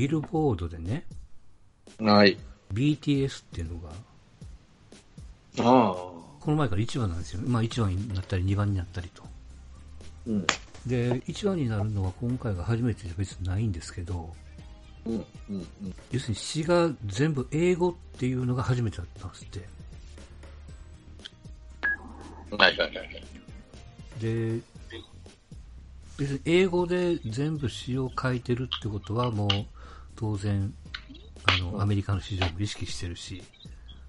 ビルボードでね、はい。BTS っていうのが、ああ。この前から1番なんですよ。まあ1番になったり2番になったりと。うん。で、1番になるのは今回が初めてじゃ別にないんですけど、うん。うん。うん。要するに詩が全部英語っていうのが初めてだったんですって。はいはいはいはい。で、別に英語で全部詩を書いてるってことはもう当然、あの、アメリカの市場も意識してるし、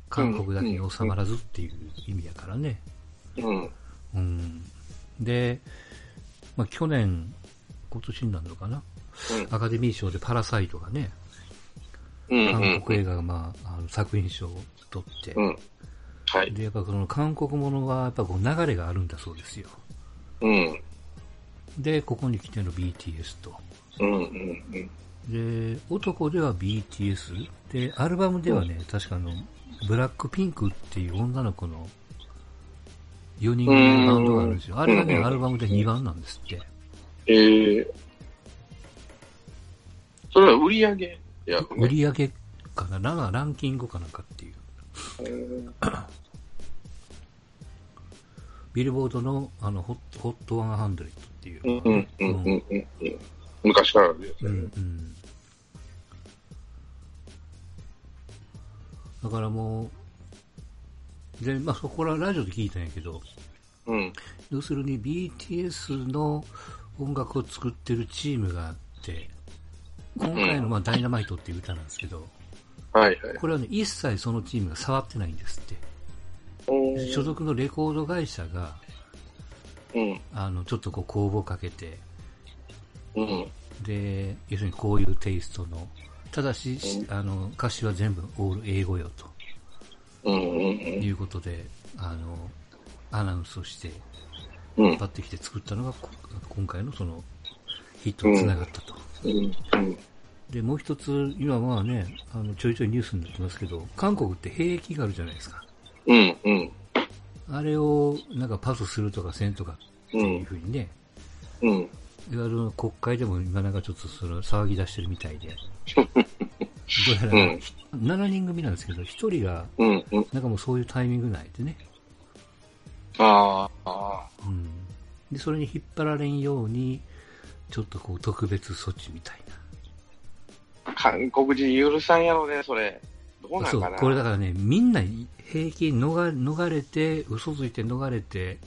韓国だけに収まらずっていう意味やからね。うん。うん。で、まあ去年、今年になるのかな、アカデミー賞でパラサイトがね。韓国映画がまあ、あの作品賞を取って、うん。はい。で、やっぱその韓国ものはやっぱこう流れがあるんだそうですよ。うん。で、ここに来ての BTS と。うん。うん。うん。で、男では BTS。で、アルバムではね、確かあの、ブラックピンクっていう女の子の4人組のバンドがあるんですよ。あれがね、うんアルバムで2番なんですって。ええそれは売り上げや。売り上げかな？なんかランキングかなんかっていう。ビルボードのあのホット、ホット100っていう。うん。うん。うん。うん。うん。昔からあるやつうん。うん。だからもう、で、まあそこらラジオで聞いたんやけど、うん。要するに BTS の音楽を作ってるチームがあって、今回のまあダイナマイトっていう歌なんですけど、はいはい。これはね、一切そのチームが触ってないんですって。所属のレコード会社が、うん。あの、ちょっとこう公募かけて、うん。で、要するにこういうテイストの、ただし、あの、歌詞は全部オール英語よとうん。うん。いうことで、あの、アナウンスをして、うん。引っ張ってきて作ったのが、こ今回のその、ヒットにつながったと。うん。うん。で、もう一つ、今まあね、あの、ちょいちょいニュースになってますけど、韓国って兵役があるじゃないですか。うん。うん。あれを、なんかパスするとかせんとかっていうふうにね、うん。いわゆる国会でも今なんかちょっとその騒ぎ出してるみたいで、どうやら、うん7人組なんですけど、1人が。なんかもうそういうタイミングないでね、ああ。ああ。うん。で、それに引っ張られんように、ちょっとこう特別措置みたい韓国人許さんやろね、それ。どうな。そうなんかな。、これだからね、みんな平気逃逃れて、嘘ついて逃れて、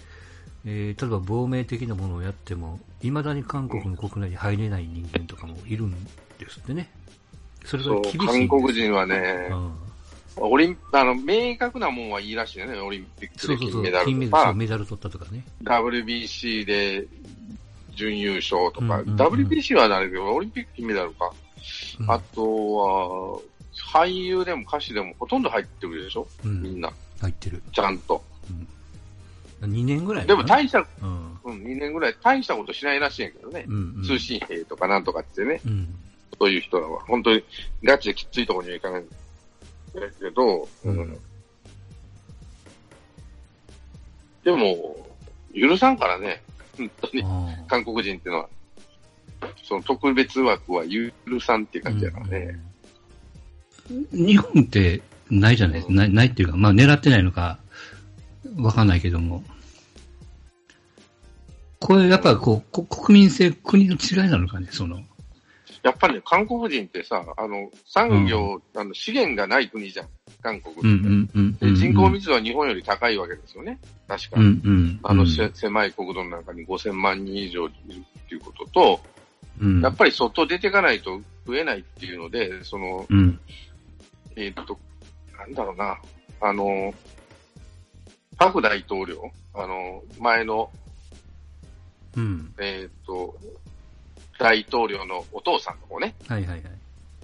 えー例えば亡命的なものをやっても、未だに韓国の国内に入れない人間とかもいるんですってね。それが厳しい。韓国人はね、うんオリンあの、明確なもんはいいらしいよね、オリンピックそうそうそう、で金メダル金メとか、ダルそうメダル取ったとかね。WBC で準優勝とか、うんうんうん WBC はないけど、オリンピック金メダルか。うんあとは、俳優でも歌手でもほとんど入ってくるでしょ、うんみんな、入ってる。ちゃんと。2年ぐらいでも大した、うん。うん、2年ぐらい大したことしないらしいんやけどね。うん、うん。通信兵とかなんとかってね、うん。そういう人らは、本当にガチできついところにはいかないんだけど、うんうんでも、許さんからね、本当に、韓国人っていうのは、その特別枠は許さんっていう感じだからね。うん日本ってないじゃないですか。ないないっていうか、まあ狙ってないのか、わかんないけども。これやっぱこう、こ国民性、国の違いなのかね、その。やっぱりね、韓国人ってさ、あの、産業、あの資源がない国じゃん、韓国って。うんうんうんうん。で人口密度は日本より高いわけですよね。確か。うんうん。あの、狭い国土の中に5000万人以上いるっていうことと、うんやっぱり外出ていかないと増えないっていうので、その、うん。えーっと、なんだろうな、あの、パク大統領、あの、前の、うん。えーっと、大統領のお父さんの方ね、はいはいはい。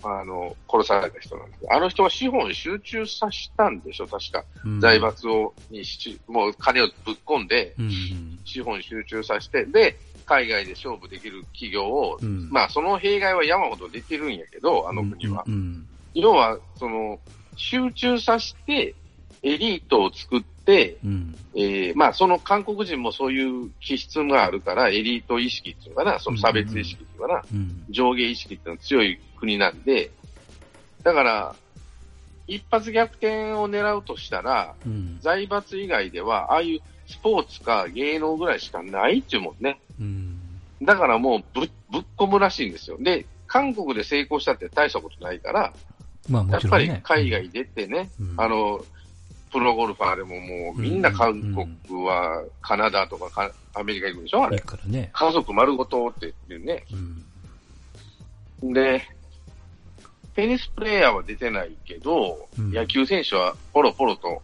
あの、殺された人なんですあの人は資本を集中させたんでしょ、確か。うん財閥を、にし、もう金をぶっ込んで、うんうん。資本集中させて、で、海外で勝負できる企業を、うん。まあ、その弊害は山ほど出てるんやけど、あの国は。うん。要は、その、集中させて、エリートを作って、うん。えーまあその韓国人もそういう気質があるから、エリート意識っていうのかな、その差別意識っていうのかな、うん。上下意識っていうのが強い国なんで、だから、一発逆転を狙うとしたら、うん。財閥以外では、ああいうスポーツか芸能ぐらいしかないっていうもんね。うん。だからもうぶぶっ込むらしいんですよ。で、韓国で成功したって大したことないから、まあもやっぱり。海外出てね、うんあの、プロゴルファーでももうみんな韓国はカナダとかかアメリカ行くでしょ？あれ。からね。家族丸ごとって言ってね。うん。で、テニスプレーヤーは出てないけど、うん野球選手はポロポロと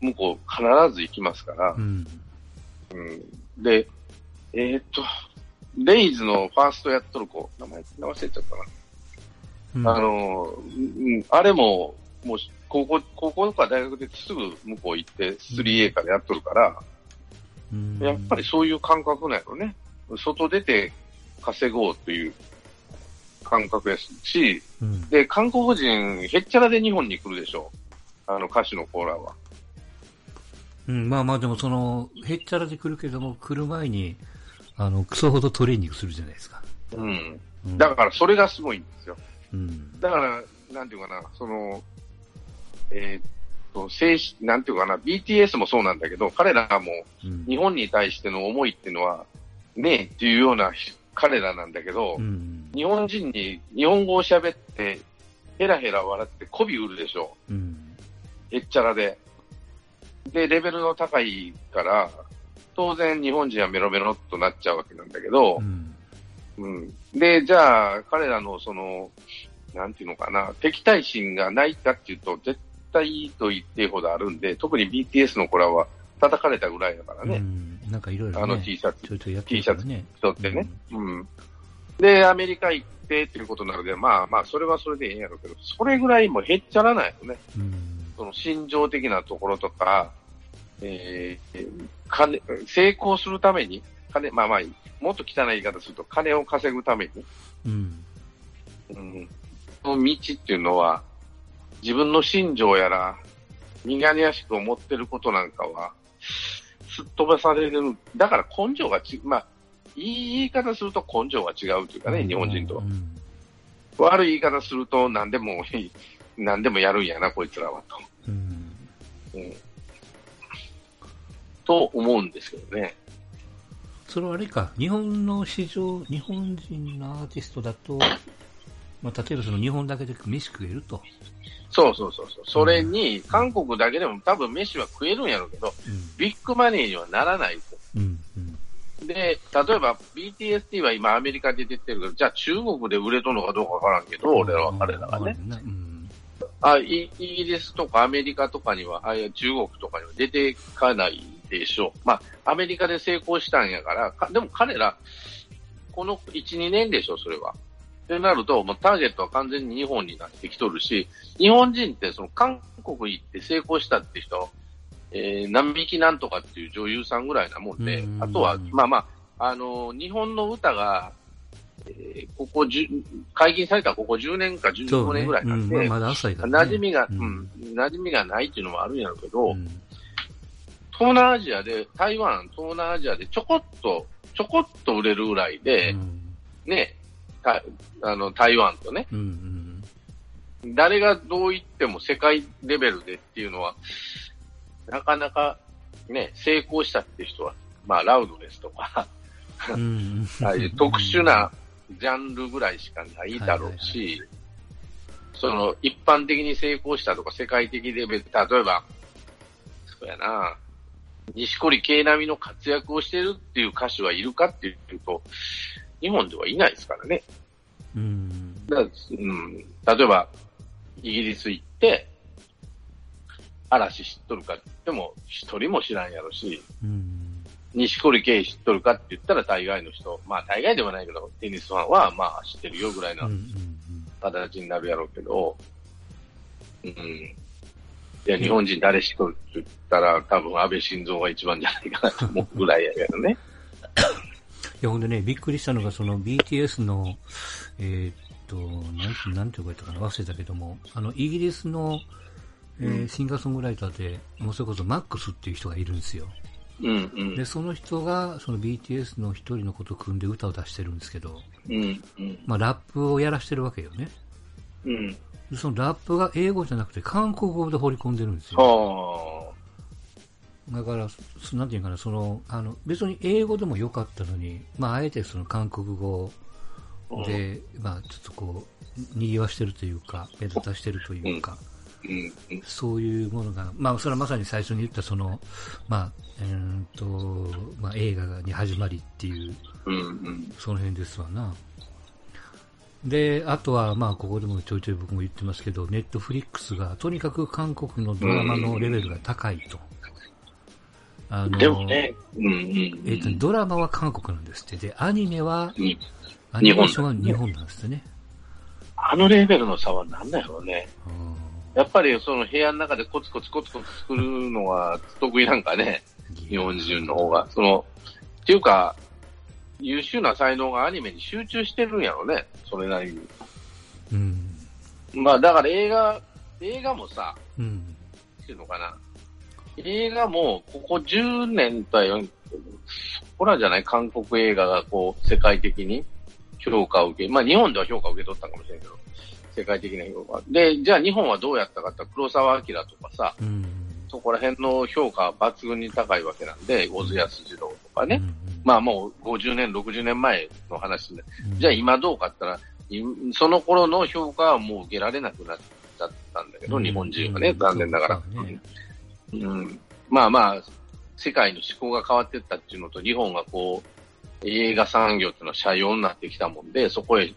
向こう必ず行きますからう、ん。うんで、えーっと、レイズのファーストやっとる子、名前忘れちゃったな。うんあの、うん、あれも、もう、高校、高校とか大学ですぐ向こう行って、3A からやっとるから、うんやっぱりそういう感覚なんやろね。外出て稼ごうという感覚やし、うん。で、韓国人、へっちゃらで日本に来るでしょ。あの歌手のコーラは。うん、まあまあでもその、へっちゃらで来るけども、来る前に、あの、クソほどトレーニングするじゃないですか。うん。うん、だからそれがすごいんですよ。うん。だから、なんていうかな、その、えーっと、精神、なんていうかな、BTS もそうなんだけど、彼らもうん。日本に対しての思いっていうのは、ねえっていうような彼らなんだけど、うん。日本人に日本語を喋って、ヘラヘラ笑って媚び売るでしょ。うん。へっちゃらで。で、レベルの高いから、当然日本人はメロメロっとなっちゃうわけなんだけどう、ん。うん。で、じゃあ、彼らのその、なんていうのかな、敵対心がないかっていうと、絶対いいと言っていいほどあるんで、特に BTS の子らは叩かれたぐらいだからうね、ん。なんかいろいろね。あの T シャツちょいちょいやってね。人ってね。うん。で、アメリカ行ってっていうことなので、まあまあ、それはそれでいいんやろうけど、それぐらいもうへっちゃらないよね。うん。その心情的なところとか、えー、金、成功するために、金、まあまあ、もっと汚い言い方すると、金を稼ぐために、うん。うん、その道っていうのは、自分の心情やら、苦々しく思ってることなんかは、すっ飛ばされる。だから根性がち、まあ、いい言い方すると根性が違うというかね、日本人とう。ん。悪い言い方すると何でも、何でもやるんやな、こいつらは、と。うん。うんと思うんですけどね。それはあれか、日本の市場、日本人のアーティストだと、まあ、例えばその日本だけで飯食えると。そうそうそうそう。それに、韓国だけでも多分飯は食えるんやろうけど、うん。ビッグマネーにはならないと。うん。うん。で、例えば BTST は今アメリカで出てるけど、じゃあ中国で売れとんのかどうかわからんけど、俺らは彼らはね。うん。あイ、イギリスとかアメリカとかには、あいや中国とかには出ていかないでしょう。まあ、アメリカで成功したんやから、かでも彼ら、この1、2年でしょ、それは。ってなると、もうターゲットは完全に日本になってきとるし、日本人ってその韓国行って成功したって人、えー、並木なんとかっていう女優さんぐらいなもんでう、んあとは、まあまあ、あの日本の歌が、えーここ10、解禁されたここ10年か15そうね。年ぐらいなんで、うん、まあまだ浅いから、ね。馴染みが、ううんん、馴染みがないっていうのもあるんやろうけど、うん。東南アジアで、台湾、東南アジアでちょこっと、ちょこっと売れるぐらいで、うん。ね、たあの、台湾とね、うん。誰がどう言っても世界レベルでっていうのは、なかなかね、成功したっていう人は、まあ、ラウドですとか、うん。ああいう 特殊なジャンルぐらいしかないだろうし、その、一般的に成功したとか世界的レベル、例えば、そうやな、西堀慶並みの活躍をしてるっていう歌手はいるかっていうと、日本ではいないですからね。うん。だからうん、例えば、イギリス行って、嵐知っとるかって言っても、一人も知らんやろし、うん。西堀圭知っとるかって言ったら大概の人、まあ大概ではないけど、テニスファンはまあ知ってるよぐらいうん。う。なん形になるやろうけど、うん。いや、日本人誰知っとるって言ったら、多分安倍晋三が一番じゃないかなと思うぐらいやけどね。いや、ほんでね、びっくりしたのが、その BTS の、えーっと、なんて、なんて呼ばれたかな、忘れたけども、あの、イギリスの、えーシンガーソングライターで、もうそれこそマックスっていう人がいるんですよ。うんうんで、その人が、その BTS の一人のことを組んで歌を出してるんですけど、うんうんまあ、ラップをやらしてるわけよね。うん。でそのラップが英語じゃなくて韓国語で放り込んでるんですよ。はだから、そなんていうかな、その、あの、別に英語でもよかったのに、まあ、あえてその韓国語あ。で、まあ、ちょっとこう、賑わしてるというか、目立たしてるというか、うんうんそういうものが、まあ、それはまさに最初に言った、その、まあ、えーっと、まあ、映画に始まりっていう、うんうんその辺ですわな。で、あとは、まあ、ここでもちょいちょい僕も言ってますけど、ネットフリックスが、とにかく韓国のドラマのレベルが高いと。あのでもね、うんうんえっと、ドラマは韓国なんですって。で、アニメは、うんアニメーションは日本なんですってね。あのレベルの差は何だろうね。うんやっぱりその部屋の中でコツコツコツコツ作るのは得意なんかね、日本人の方が。その、っていうか、優秀な才能がアニメに集中してるんやろね、それなりに。うん。まあだから映画、映画もさ、うん。っていうのかな。映画も、ここ10年とは言わんけど、ほらじゃない？韓国映画がこう、世界的に評価を受け、まあ日本では評価を受け取ったかもしれんけど、世界的な評価。で、じゃあ日本はどうやったかって黒沢明とかさ、うん。そこら辺の評価は抜群に高いわけなんで、小津安二郎とかね。うん。まあもう50年、60年前の話で。うんじゃあ今どうかって言ったら、いその頃の評価はもう受けられなくなっちゃったんだけど、うん日本人はね、残念ながら。うん、まあまあ、世界の思考が変わっていったっていうのと、日本がこう、映画産業っていうのは社用になってきたもんで、そこへ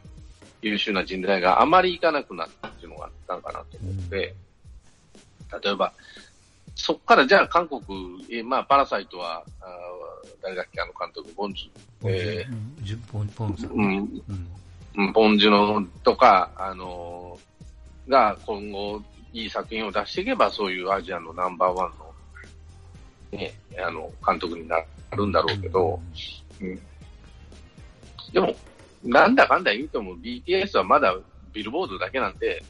優秀な人材があまり行かなくなったっていうのがあったんかなと思って、例えば、そっからじゃあ韓国、えーまあ、パラサイトは、あー誰だっけ、あの監督、ボンジえうんジュポンポンさん。ュ、うね。ん、うん。うんボンジュノとか、あのーが今後いい作品を出していけば、そういうアジアのナンバーワンの、ね、あの、監督になるんだろうけど、うん。でも、なんだかんだ言うても BTS はまだビルボードだけなんで、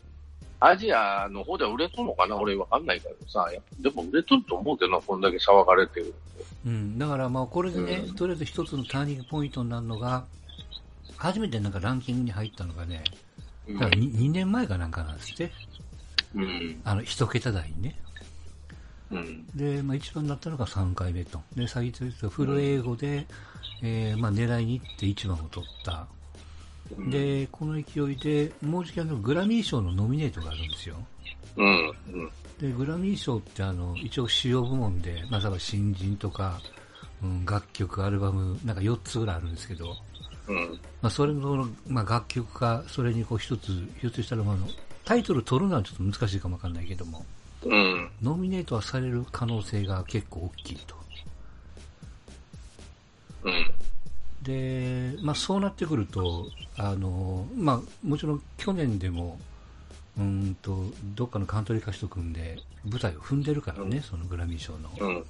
アジアの方では売れとんのかな俺わかんないけどさ、でも売れとると思うけどな、こんだけ騒がれてる。うん。だからまあ、これでね、うんとりあえず一つのターニングポイントになるのが、初めてなんかランキングに入ったのがね、うだからん。2, 2年前かなんかなんですって。うん。あの、一桁台にね。うん。で、まあ、一番になったのが3回目と。で、先ほど言ったフル英語で、えーまあ、狙いに行って一番を取った。うん、で、この勢いで、もうじきあの、グラミー賞のノミネートがあるんですよ。うん。うん。で、グラミー賞ってあの、一応主要部門で、まあ、例えば新人とか、うん、楽曲、アルバム、なんか4つぐらいあるんですけど、うん。まあ、それの、まあ、楽曲か、それにこう一つ、ひょっとしたら、まあ、タイトル取るのはちょっと難しいかもわかんないけども、うん。ノミネートはされる可能性が結構大きいと。うん。で、まあ、そうなってくると、あの、まあ、もちろん去年でも、うんと、どっかのカントリー歌手と組んで、舞台を踏んでるからね、そのグラミー賞のうん。うん。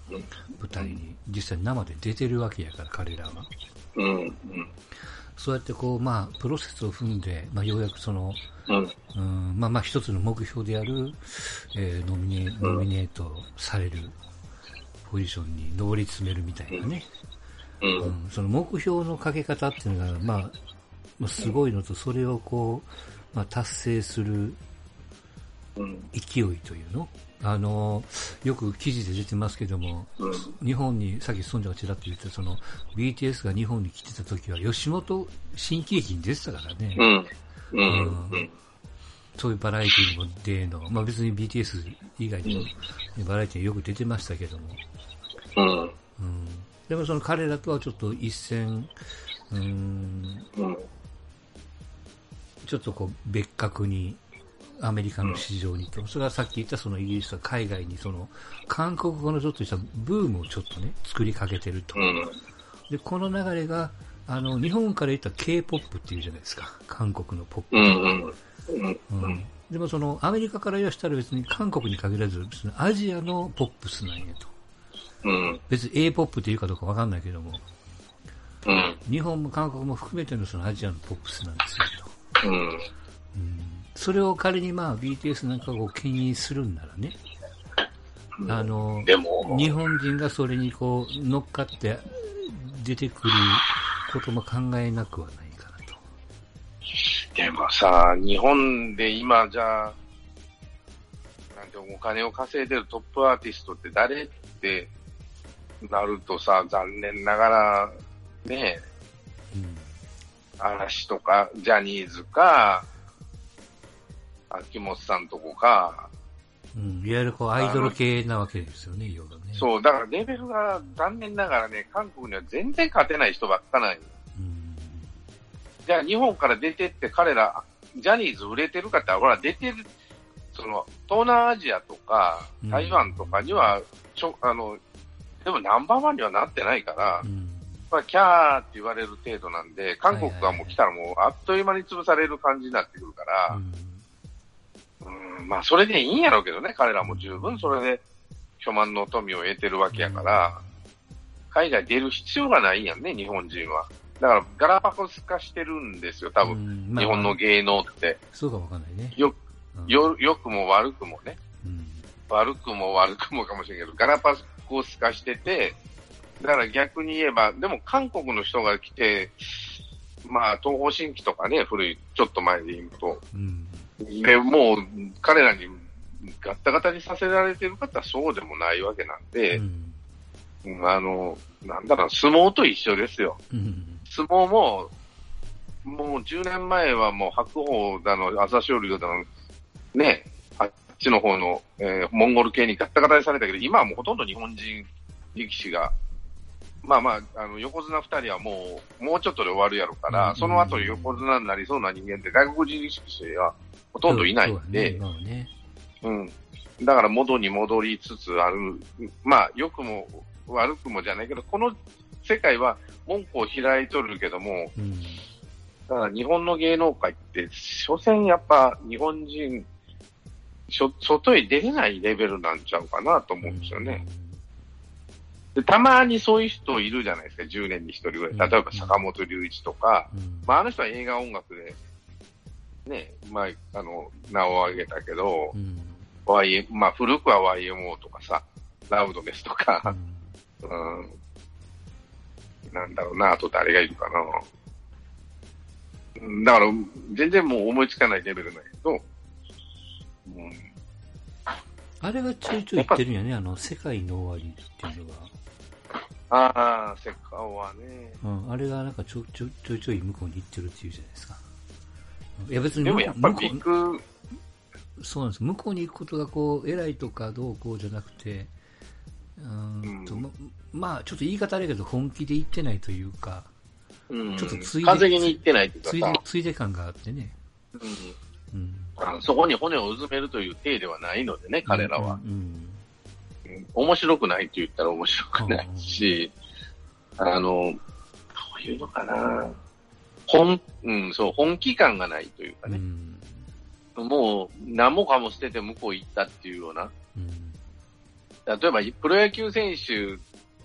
舞台に、実際生で出てるわけやから、彼らは。うん。うん。そうやってこう、まあ、プロセスを踏んで、まあ、ようやくその、うん。うん、まあまあ一つの目標である、えーノミネノミネートされるポジションに上り詰めるみたいなね、う。うんん、その目標のかけ方っていうのが、まあ、まあ、すごいのと、それをこう、まあ、達成するうん。勢いというのあの、よく記事で出てますけども、うん。日本に、さっき孫女がちらっと言った、その、BTS が日本に来てた時は、吉本新喜劇に出てたからね。うん。うん。うん。そういうバラエティにも出の、まあ別に BTS 以外にも、バラエティによく出てましたけども、うん。うん。でもその彼らとはちょっと一線、うん、うん。ちょっとこう別格にアメリカの市場にと、それはさっき言ったそのイギリスは海外にその韓国語のちょっとしたブームをちょっとね、作りかけてると。うん。で、この流れが、あの、日本から言った K-POP っていうじゃないですか。韓国のポップ。うんでもそのアメリカから言わしたら別に韓国に限らず、別にアジアのポップスなんやと。うん。別に A-POP っていうかどうかわかんないけども、うん。日本も韓国も含めてのそのアジアのポップスなんですよと。うん。うんそれを仮にまあ BTS なんかを牽引するんならね、あの、でも、日本人がそれにこう乗っかって出てくることも考えなくはないかなと。でもさ、日本で今じゃあ、なんてお金を稼いでるトップアーティストって誰ってなるとさ、残念ながら、ねうん。嵐とか、ジャニーズか、秋元さんとこか、うん。いわゆるこうアイドル系なわけですよね、要はね。そう、だからレベルが残念ながらね、韓国には全然勝てない人ばっかなんようん。じゃあ日本から出てって彼ら、ジャニーズ売れてるかって、ほら出てる、その、東南アジアとかうん台湾とかには、ちょ、あの、でもナンバーワンにはなってないからう、ん。まあ、キャーって言われる程度なんで、韓国がもう来たらもうあっという間に潰される感じになってくるから、うんうん、まあそれでいいんやろうけどね、彼らも十分それで巨万の富を得てるわけやから、海外出る必要がないんやんね、日本人は。だからガラパゴス化してるんですよ、多分。うんまあ日本の芸能って。そうかわかんないね。よ、うん、よ、良くも悪くもね。うん。悪くも悪くもかもしれんけど、ガラパゴス化してて、だから逆に言えば、でも韓国の人が来て、まあ、東方神起とかね、古い、ちょっと前で言うと、うん。で、もう、彼らにガッタガタにさせられてる方はそうでもないわけなんでう、ん。うんあの、なんだろう、相撲と一緒ですよ。うん。相撲も、もう10年前はもう白鵬だの、朝青龍だの、ね、あっちの方の、えーモンゴル系にガッタガタにされたけど、今はもうほとんど日本人力士が、まあまあ、あの、横綱二人はもう、もうちょっとで終わるやろから、うんその後横綱になりそうな人間って外国人力士はほとんどいないんで、そうだねうん。だから元に戻りつつある。まあ、良くも悪くもじゃないけど、この世界は門戸を開いとるけども、今はね。だから日本の芸能界って、所詮やっぱ日本人、外へ出れないレベルなんちゃうかなとうん。思うんですよね。でたまにそういう人いるじゃないですか、10年に1人ぐらい。例えば坂本龍一とか、うん。まああの人は映画音楽で、ね、まあ、あの、名を挙げたけどう、ん。Y、まあ古くは YMO とかさ、ラウドネスとうか、ん。うん、なんだろうな、あと誰がいるかな。うん。だから、全然もう思いつかないレベルだけど、うん、あれがちょいちょい言ってるんやね、あの、世界の終わりっていうのああ、セカオはね、が。うん。あれがなんかちょちょちょいちょい向こうに行ってるっていうじゃないですか。いや別にでも向こうやっぱりビ向こッグ、うそうなんです。向こうに行くことがこう、偉いとかどうこうじゃなくて、うーんとうんままあ、ちょっと言い方あれやけど、本気で行ってないというか、うん、ちょっとついで風に行ってないっていうかついでさ、、ついで感があってね。うんうん。そこに骨をうずめるという体ではないのでね、彼らは。うん。うん面白くないって言ったら面白くないし、あの、どういうのかな。本、うん、そう、本気感がないというかうん。うね。ん。もう、何もかも捨てて向こう行ったっていうような。うん。例えば、プロ野球選手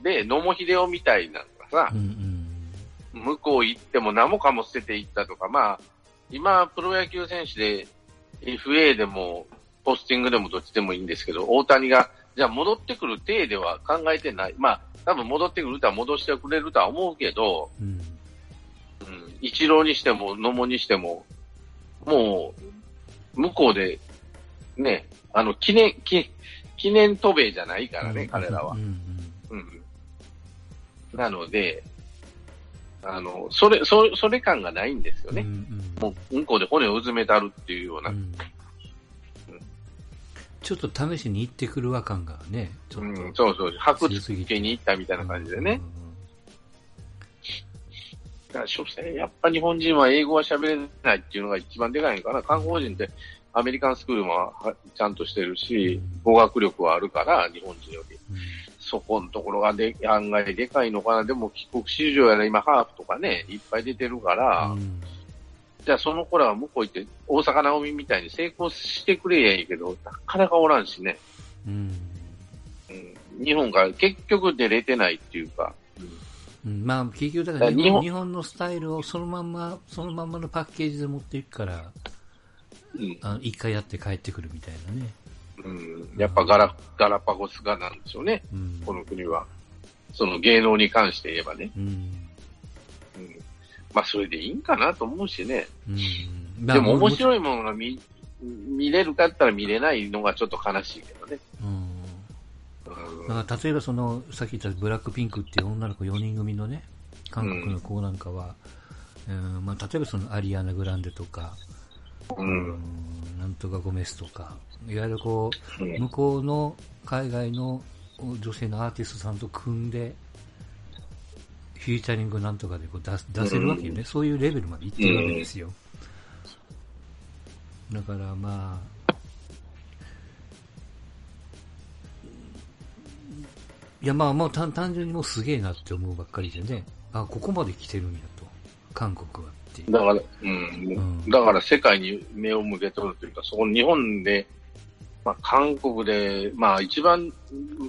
で野茂英雄みたいなのがさう、ん。向こう行っても何もかも捨てて行ったとか、まあ、今、プロ野球選手で FA でも、ポスティングでもどっちでもいいんですけど、大谷が、じゃあ戻ってくる体では考えてない。まあ、多分戻ってくるとは戻してくれるとは思うけど、うん。うん、一郎にしても野茂にしても、もう、向こうで、ね、あの、記念、記記念渡米じゃないからね、彼らはう。ん。うん。なので、あの、それ、そそれ感がないんですようん。ね。うん。もう、向こうで骨をうずめたるっていうような。うんちょっと試しに行ってくるわ感がね、ちょっうん、と。そうそう。白つけに行ったみたいな感じでね。だから、所詮、やっぱ日本人は英語は喋れないっていうのが一番でかいのかな。韓国人ってアメリカンスクールもはちゃんとしてるし、語学力はあるから、日本人より。うん。そこのところがで案外でかいのかな。でも帰国子女やら今ハーフとかね、いっぱい出てるから、うんじゃあその子らは向こう行って大阪直美みたいに成功してくれやいいけど、なかなかおらんしね。うん。うん、日本が結局出れてないっていうか、うんまあ、結局だから日本日本のスタイルをそのまんま、そのまんまのパッケージで持っていくから、うん、あの一回やって帰ってくるみたいなね。うん。やっぱガラ、ガラパゴスがなんでしょうね。うん。この国は。その芸能に関して言えばね。うん。うん。まあ、それでいいんかなと思うしね。うん。でも面い。白いものが見、見れるかったら見れないのがちょっと悲しいけどね。うん。うん。だから例えばその、さっき言ったブラックピンクっていう女の子4人組のね、韓国の子なんかは、うんまあ、例えばそのアリアナ・グランデとか、う。うん。んなんとかゴメスとか、いわゆるこう、うん向こうの海外の女性のアーティストさんと組んで、フィーチャリングなんとかでこう出す出せるわけよね、そういうレベルまでいってるわけですよ。だからまあ、いやまあもう単単純にもうすげえなって思うばっかりでね、あ、ここまで来てるんやと、韓国は。っていう。だから、うん。んだから世界に目を向けとるというか、そこ日本で、まあ韓国で、まあ一番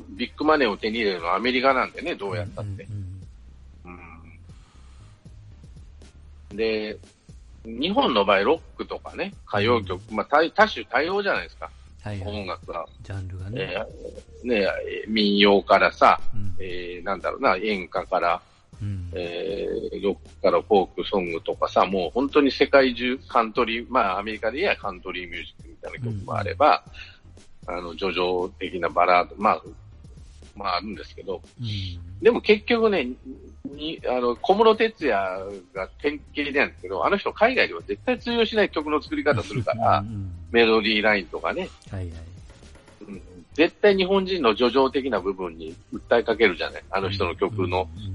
ビッグマネーを手に入れるのはアメリカなんでね、どうやったって。うんうんで、日本の場合、ロックとかね、歌謡曲、まあ多多種多様じゃないですか、はいはい。音楽が。ジャンルがね。えーね、民謡からさ、うんえーなんだろうな、演歌から、うん。えーロックからフォークソングとかさ、もう本当に世界中カントリー、まあアメリカで言えばカントリーミュージックみたいな曲もあれば、あの、叙情的なバラード、まあ、まああるんですけど、うん。でも結局ね、に、あの、小室哲也が典型なんですけど、あの人海外では絶対通用しない曲の作り方するから、うんうんメロディーラインとかね、はいはい。うん。絶対日本人の叙情的な部分に訴えかけるじゃない。あの人の曲のうんめ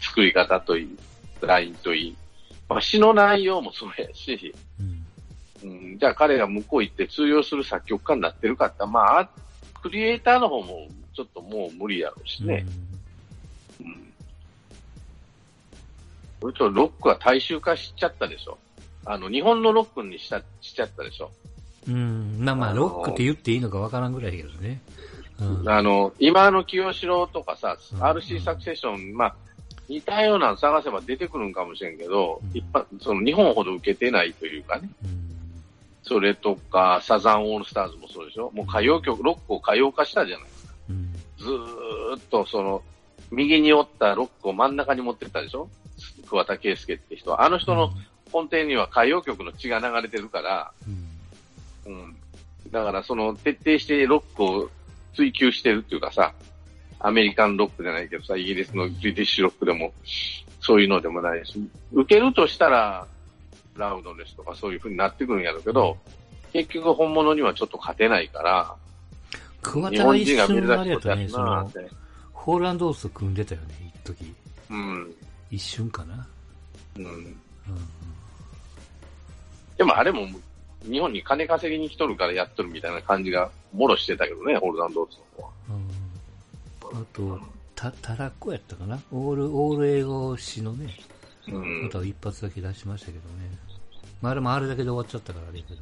作り方といい、ラインといい。まあ、詩の内容もそうやし、うんうん、じゃあ彼が向こう行って通用する作曲家になってるかって、まあ、あクリエイターの方もちょっともう無理やろうしね。うん。それとロックは大衆化しちゃったでしょ。あの、日本のロックにしたしちゃったでしょ。うん。うん。まあまあ、ロックって言っていいのかわからんぐらいだけどね。うん。あの、今の清志郎とかさ、うん RC サクセッション、まあ、似たようなの探せば出てくるんかもしれんけど、うん一般、その日本ほど受けてないというかね。うんそれとか、サザンオールスターズもそうでしょもう歌謡曲、ロックを歌謡化したじゃないですか。うん。ずーっとその、右に折ったロックを真ん中に持ってったでしょ桑田佳祐って人は。あの人の根底には歌謡曲の血が流れてるから、うん。うん。だからその徹底してロックを追求してるっていうかさ、アメリカンロックじゃないけどさ、イギリスのブリティッシュロックでも、そういうのでもないし、受けるとしたら、ラウドネスとかそういう風になってくるんやろうけど、結局本物にはちょっと勝てないから、桑田は一日本人が目瞬あれややったね、その。ホーランドースと組んでたよね、一時。うん。一瞬かな。うん。うん。でもあれも、日本に金稼ぎに来とるからやっとるみたいな感じが、もろしてたけどね、ホールダンドーツの方は。うん。あと、た、たらこやったかな？オール、オール英語詩のね、うんま。た一発だけ出しましたけどね。まあ、あれもあれだけで終わっちゃったからあれやけ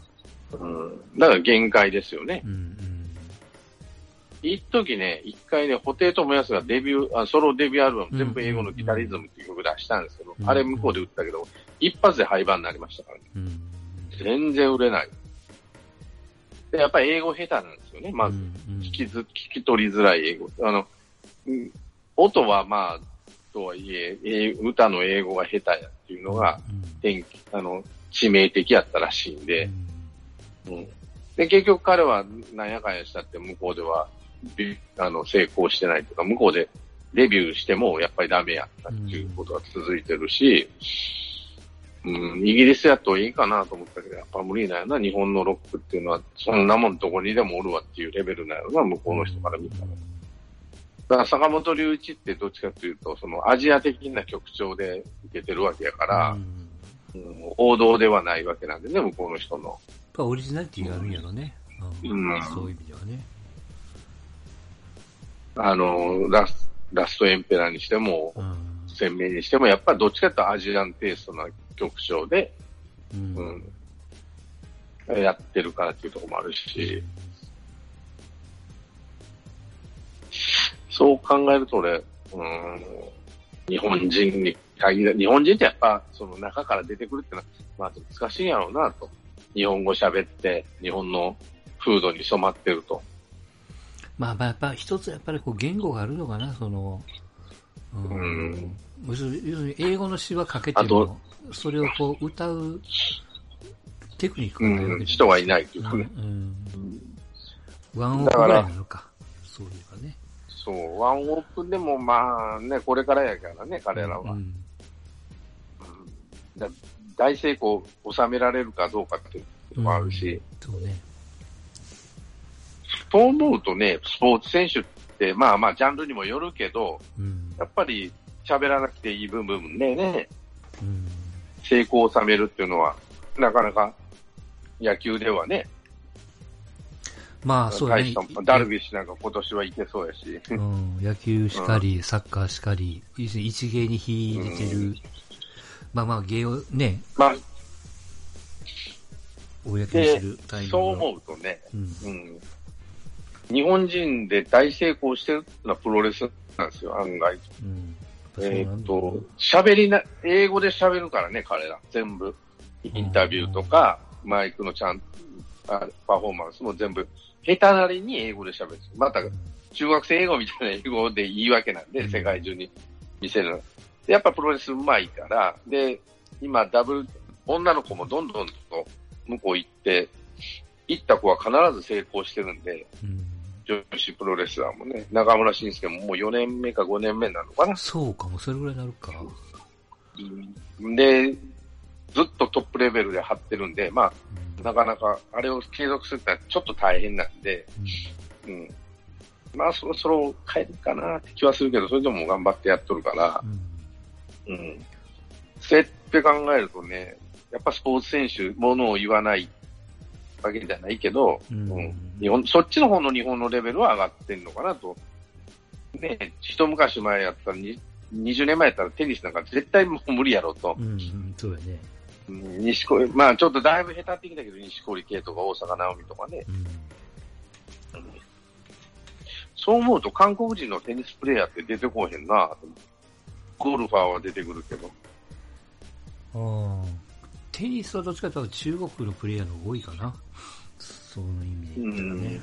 ど。うん。だから限界ですよね。うんうん。一時ね、一回ね、布袋寅泰がデビュー、あソロデビューアルバム、全部英語のギタリズムっていう曲出したんですけど、うんあれ向こうで売ったけど、一発で廃盤になりましたからね。うん。全然売れない。で、やっぱり英語下手なんですよね。まず、聞きず、聞き取りづらい英語。あの、うん音はまあ、とはいえ、英歌の英語が下手やっていうのが、典型あの、致命的やったらしいんで、うん。で、結局彼はなんやかんやしたって向こうでは、びあの、成功してないとか、向こうでデビューしてもやっぱりダメやったっていうことが続いてるし、うん、イギリスやといいかなと思ったけど、やっぱ無理だよな、日本のロックっていうのは、そんなもんどこにでもおるわっていうレベルなのな、向こうの人から見たら。だから坂本龍一ってどっちかというと、そのアジア的な曲調で受けてるわけやから、うんうん王道ではないわけなんでね、向こうの人の。やっぱオリジナリティがあるんやろね。うんうんそういう意味ではね。あの、ラスラストエンペラーにしても、うん鮮明にしても、やっぱりどっちかというとアジアンテイストな曲調で、うんうん、やってるからっていうところもあるし、そう考えると俺、うん、日本人に限ら、日本人ってやっぱその中から出てくるってのは、まあ難しいんやろうなと。日本語喋って、日本の風土に染まってると。まあまあやっぱ一つやっぱりこう言語があるのかな、その、うん。うん要するに要するに英語の詩は書けても、それをこう歌うテクニックうがないわけん、人がいないっていうかね。うん。うんワンオクぐらいなのか。そういえばね。そう、ワンオープンでもまあね、これからやからね、彼らは。うんうんだ大成功を収められるかどうかっていうのもあるし、そうね。そう思うとね、スポーツ選手って、まあまあ、ジャンルにもよるけど、うん。やっぱり喋らなくていい部分でね、うん。成功を収めるっていうのは、なかなか野球ではね、まあそうだね。ダルビッシュなんか今年はいけそうやし、うん、野球しかり、サッカーしかり、一芸に秀でてる、うまあまあ芸をね、まあ、公にするタイミングそうう。思うとね、うん。うん、日本人で大成功してるのはプロレスなんですよ、案外。うん。えーっと、喋りな、英語で喋るからね、彼ら。全部。インタビューとか、マイクのちゃん、あパフォーマンスも全部、下手なりに英語で喋る。また、中学生英語みたいな英語でいいわけなんで、うん世界中に見せるの。でやっぱプロレスうまいから、で、今ダブル、女の子もどんどんと向こう行って、行った子は必ず成功してるんで、うん。女子プロレスラーもね、中村慎介ももう4年目か5年目なのかな。そうかも、それぐらいになるか。で、ずっとトップレベルで張ってるんで、まあ、うんなかなかあれを継続するってのはちょっと大変なんで、うん。まあ、そろそろ変えるかなって気はするけど、それでも頑張ってやっとるからう、ん。うん。そうやって考えるとね、やっぱスポーツ選手、ものを言わないわけじゃないけど、うんうん日本、そっちの方の日本のレベルは上がってんのかなと。ね、一昔前やったらに、20年前やったらテニスなんか絶対もう無理やろうと。うん、うん、そうだね。うん西堀、まあちょっとだいぶ下手ってきたけど、西堀圭とか大阪直美とかね。うん。そう思うと韓国人のテニスプレーヤーって出てこへんなゴルファーは出てくるけど。ああ。テニスはどっちかというと中国のプレイヤーの方が多いかな。その意味で言ったらね。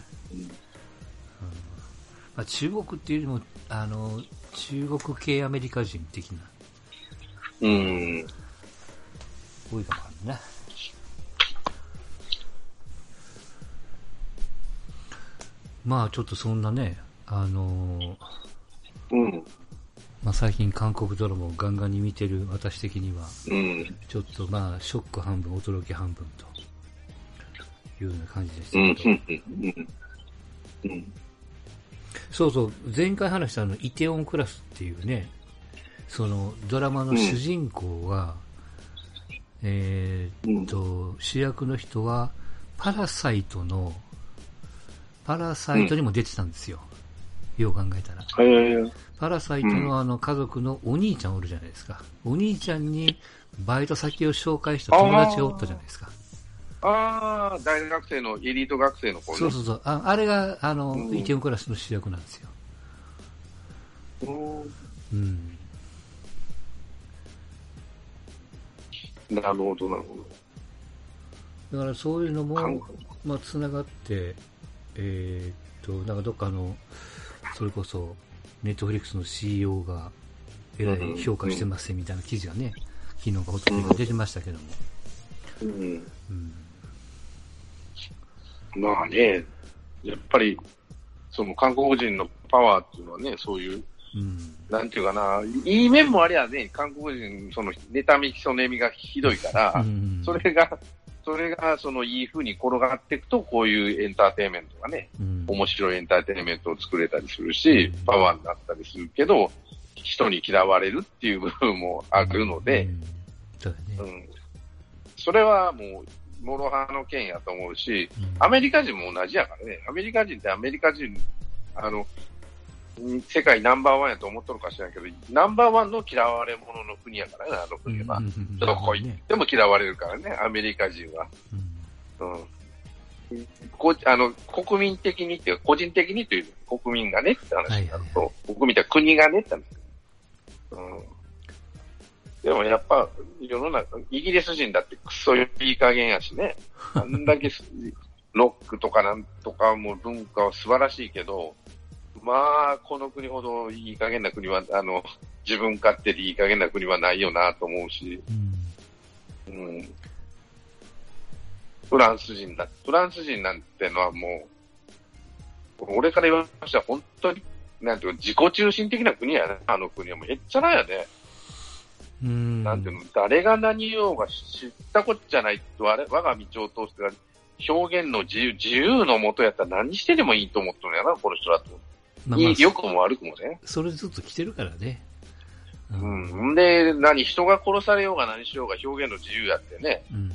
まあ、中国っていうよりも、あの、中国系アメリカ人的な、うん。多いかもあるな。まあちょっとそんなね、あのうん。まあ、最近韓国ドラマをガンガンに見てる私的には、うん。ちょっとまあショック半分、驚き半分というような感じでしたうん。けど、うん。うん。そうそう、前回話したあの、イテオンクラスっていうね、そのドラマの主人公は、えーっと、主役の人は、パラサイトの、パラサイトにも出てたんですよ。よう考えたら。パラサイトのあの家族のお兄ちゃんおるじゃないですか。お兄ちゃんにバイト先を紹介した友達がおったじゃないですか。ああ、大学生の、エリート学生の子ね。そうそうそう。ああれが、あの、うんイテオンクラスの主役なんですよ。うんうん。なるほど、なるほだからそういうのも、国。まあ、つながって、えーっと、なんかどっかの、それこそ、ネットフリックスの CEO が、えらい評価してますねみたいな記事がね、昨日かほとんど出てましたけども。うん。うん。まあね、やっぱり、その韓国人のパワーっていうのはね、そういう、うん。なんていうかな、いい面もありゃね、韓国人、その、妬み、そねみがひどいから、うんそれが、それが、その、いい風に転がっていくと、こういうエンターテインメントがね、うん面白いエンターテインメントを作れたりするしうん、パワーになったりするけど、人に嫌われるっていう部分もあるのでう、んそうだね。うん。それはもう、諸刃の剣やと思うし、うんアメリカ人も同じやからね。アメリカ人ってアメリカ人、あの、ん世界ナンバーワンやと思っとるか知らんけど、ナンバーワンの嫌われ者の国やからね、あの国は。どこ行っても嫌われるからね、アメリカ人は。うんうん。こあの、国民的にっていうか、個人的にという、国民がねって話になると、国民って国がねって話。うん。でもやっぱ、世の中、イギリス人だってクソいい加減やしね。あんだけすロックとかなんとかも文化は素晴らしいけど、まあ、この国ほどいい加減な国は、あの、自分勝手でいい加減な国はないよなと思うし、うん。うん。フランス人だ。フランス人なんてのはもう、俺から言わましたら本当に、なんていうか、自己中心的な国やね。あの国はもうへっちゃらやね。うん。なんていうの、誰が何言おうが知ったこっちゃないと、我我が道を通して表現の自由、自由のもとやったら何してでもいいと思ってるんやな、この人だと。まあまあ良くも悪くもね。それずっと来てるからね。ううん。んで、何、人が殺されようが何しようが表現の自由やってね。うん。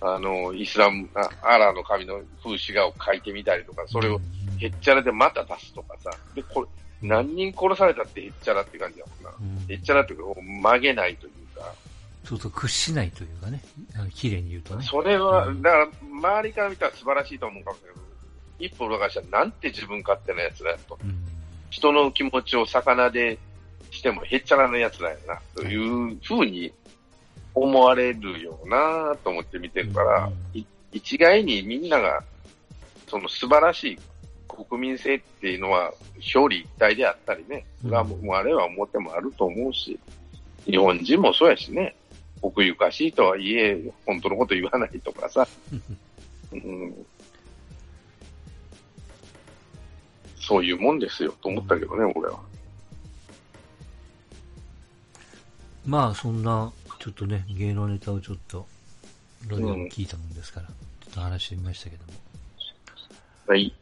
あの、イスラム、あアラーの神の風刺画を描いてみたりとか、それをへっちゃらでまた出すとかさ。で、これ、何人殺されたってへっちゃらって感じだもんな。うんへっちゃらっていうか、曲げないというか。そうそう、屈しないというかね。綺麗に言うとね。それは、うんだから、周りから見たら素晴らしいと思うかもしれないけど、一歩裏返したら、なんて自分勝手なやつだよと。うん。人の気持ちを魚でしてもへっちゃらなやつだよな、というふうに思われるよなと思って見てるから、一概にみんなが、その素晴らしい国民性っていうのは表裏一体であったりね、うんがもうあれは表もあると思うし、日本人もそうやしね、奥ゆかしいとはいえ、本当のこと言わないとかさ、うん、そういうもんですよと思ったけどね、俺は。まあ、そんな、ちょっとね、芸能ネタをちょっと、いろいろ聞いたもんですから、ちょっと話してみましたけども。はい。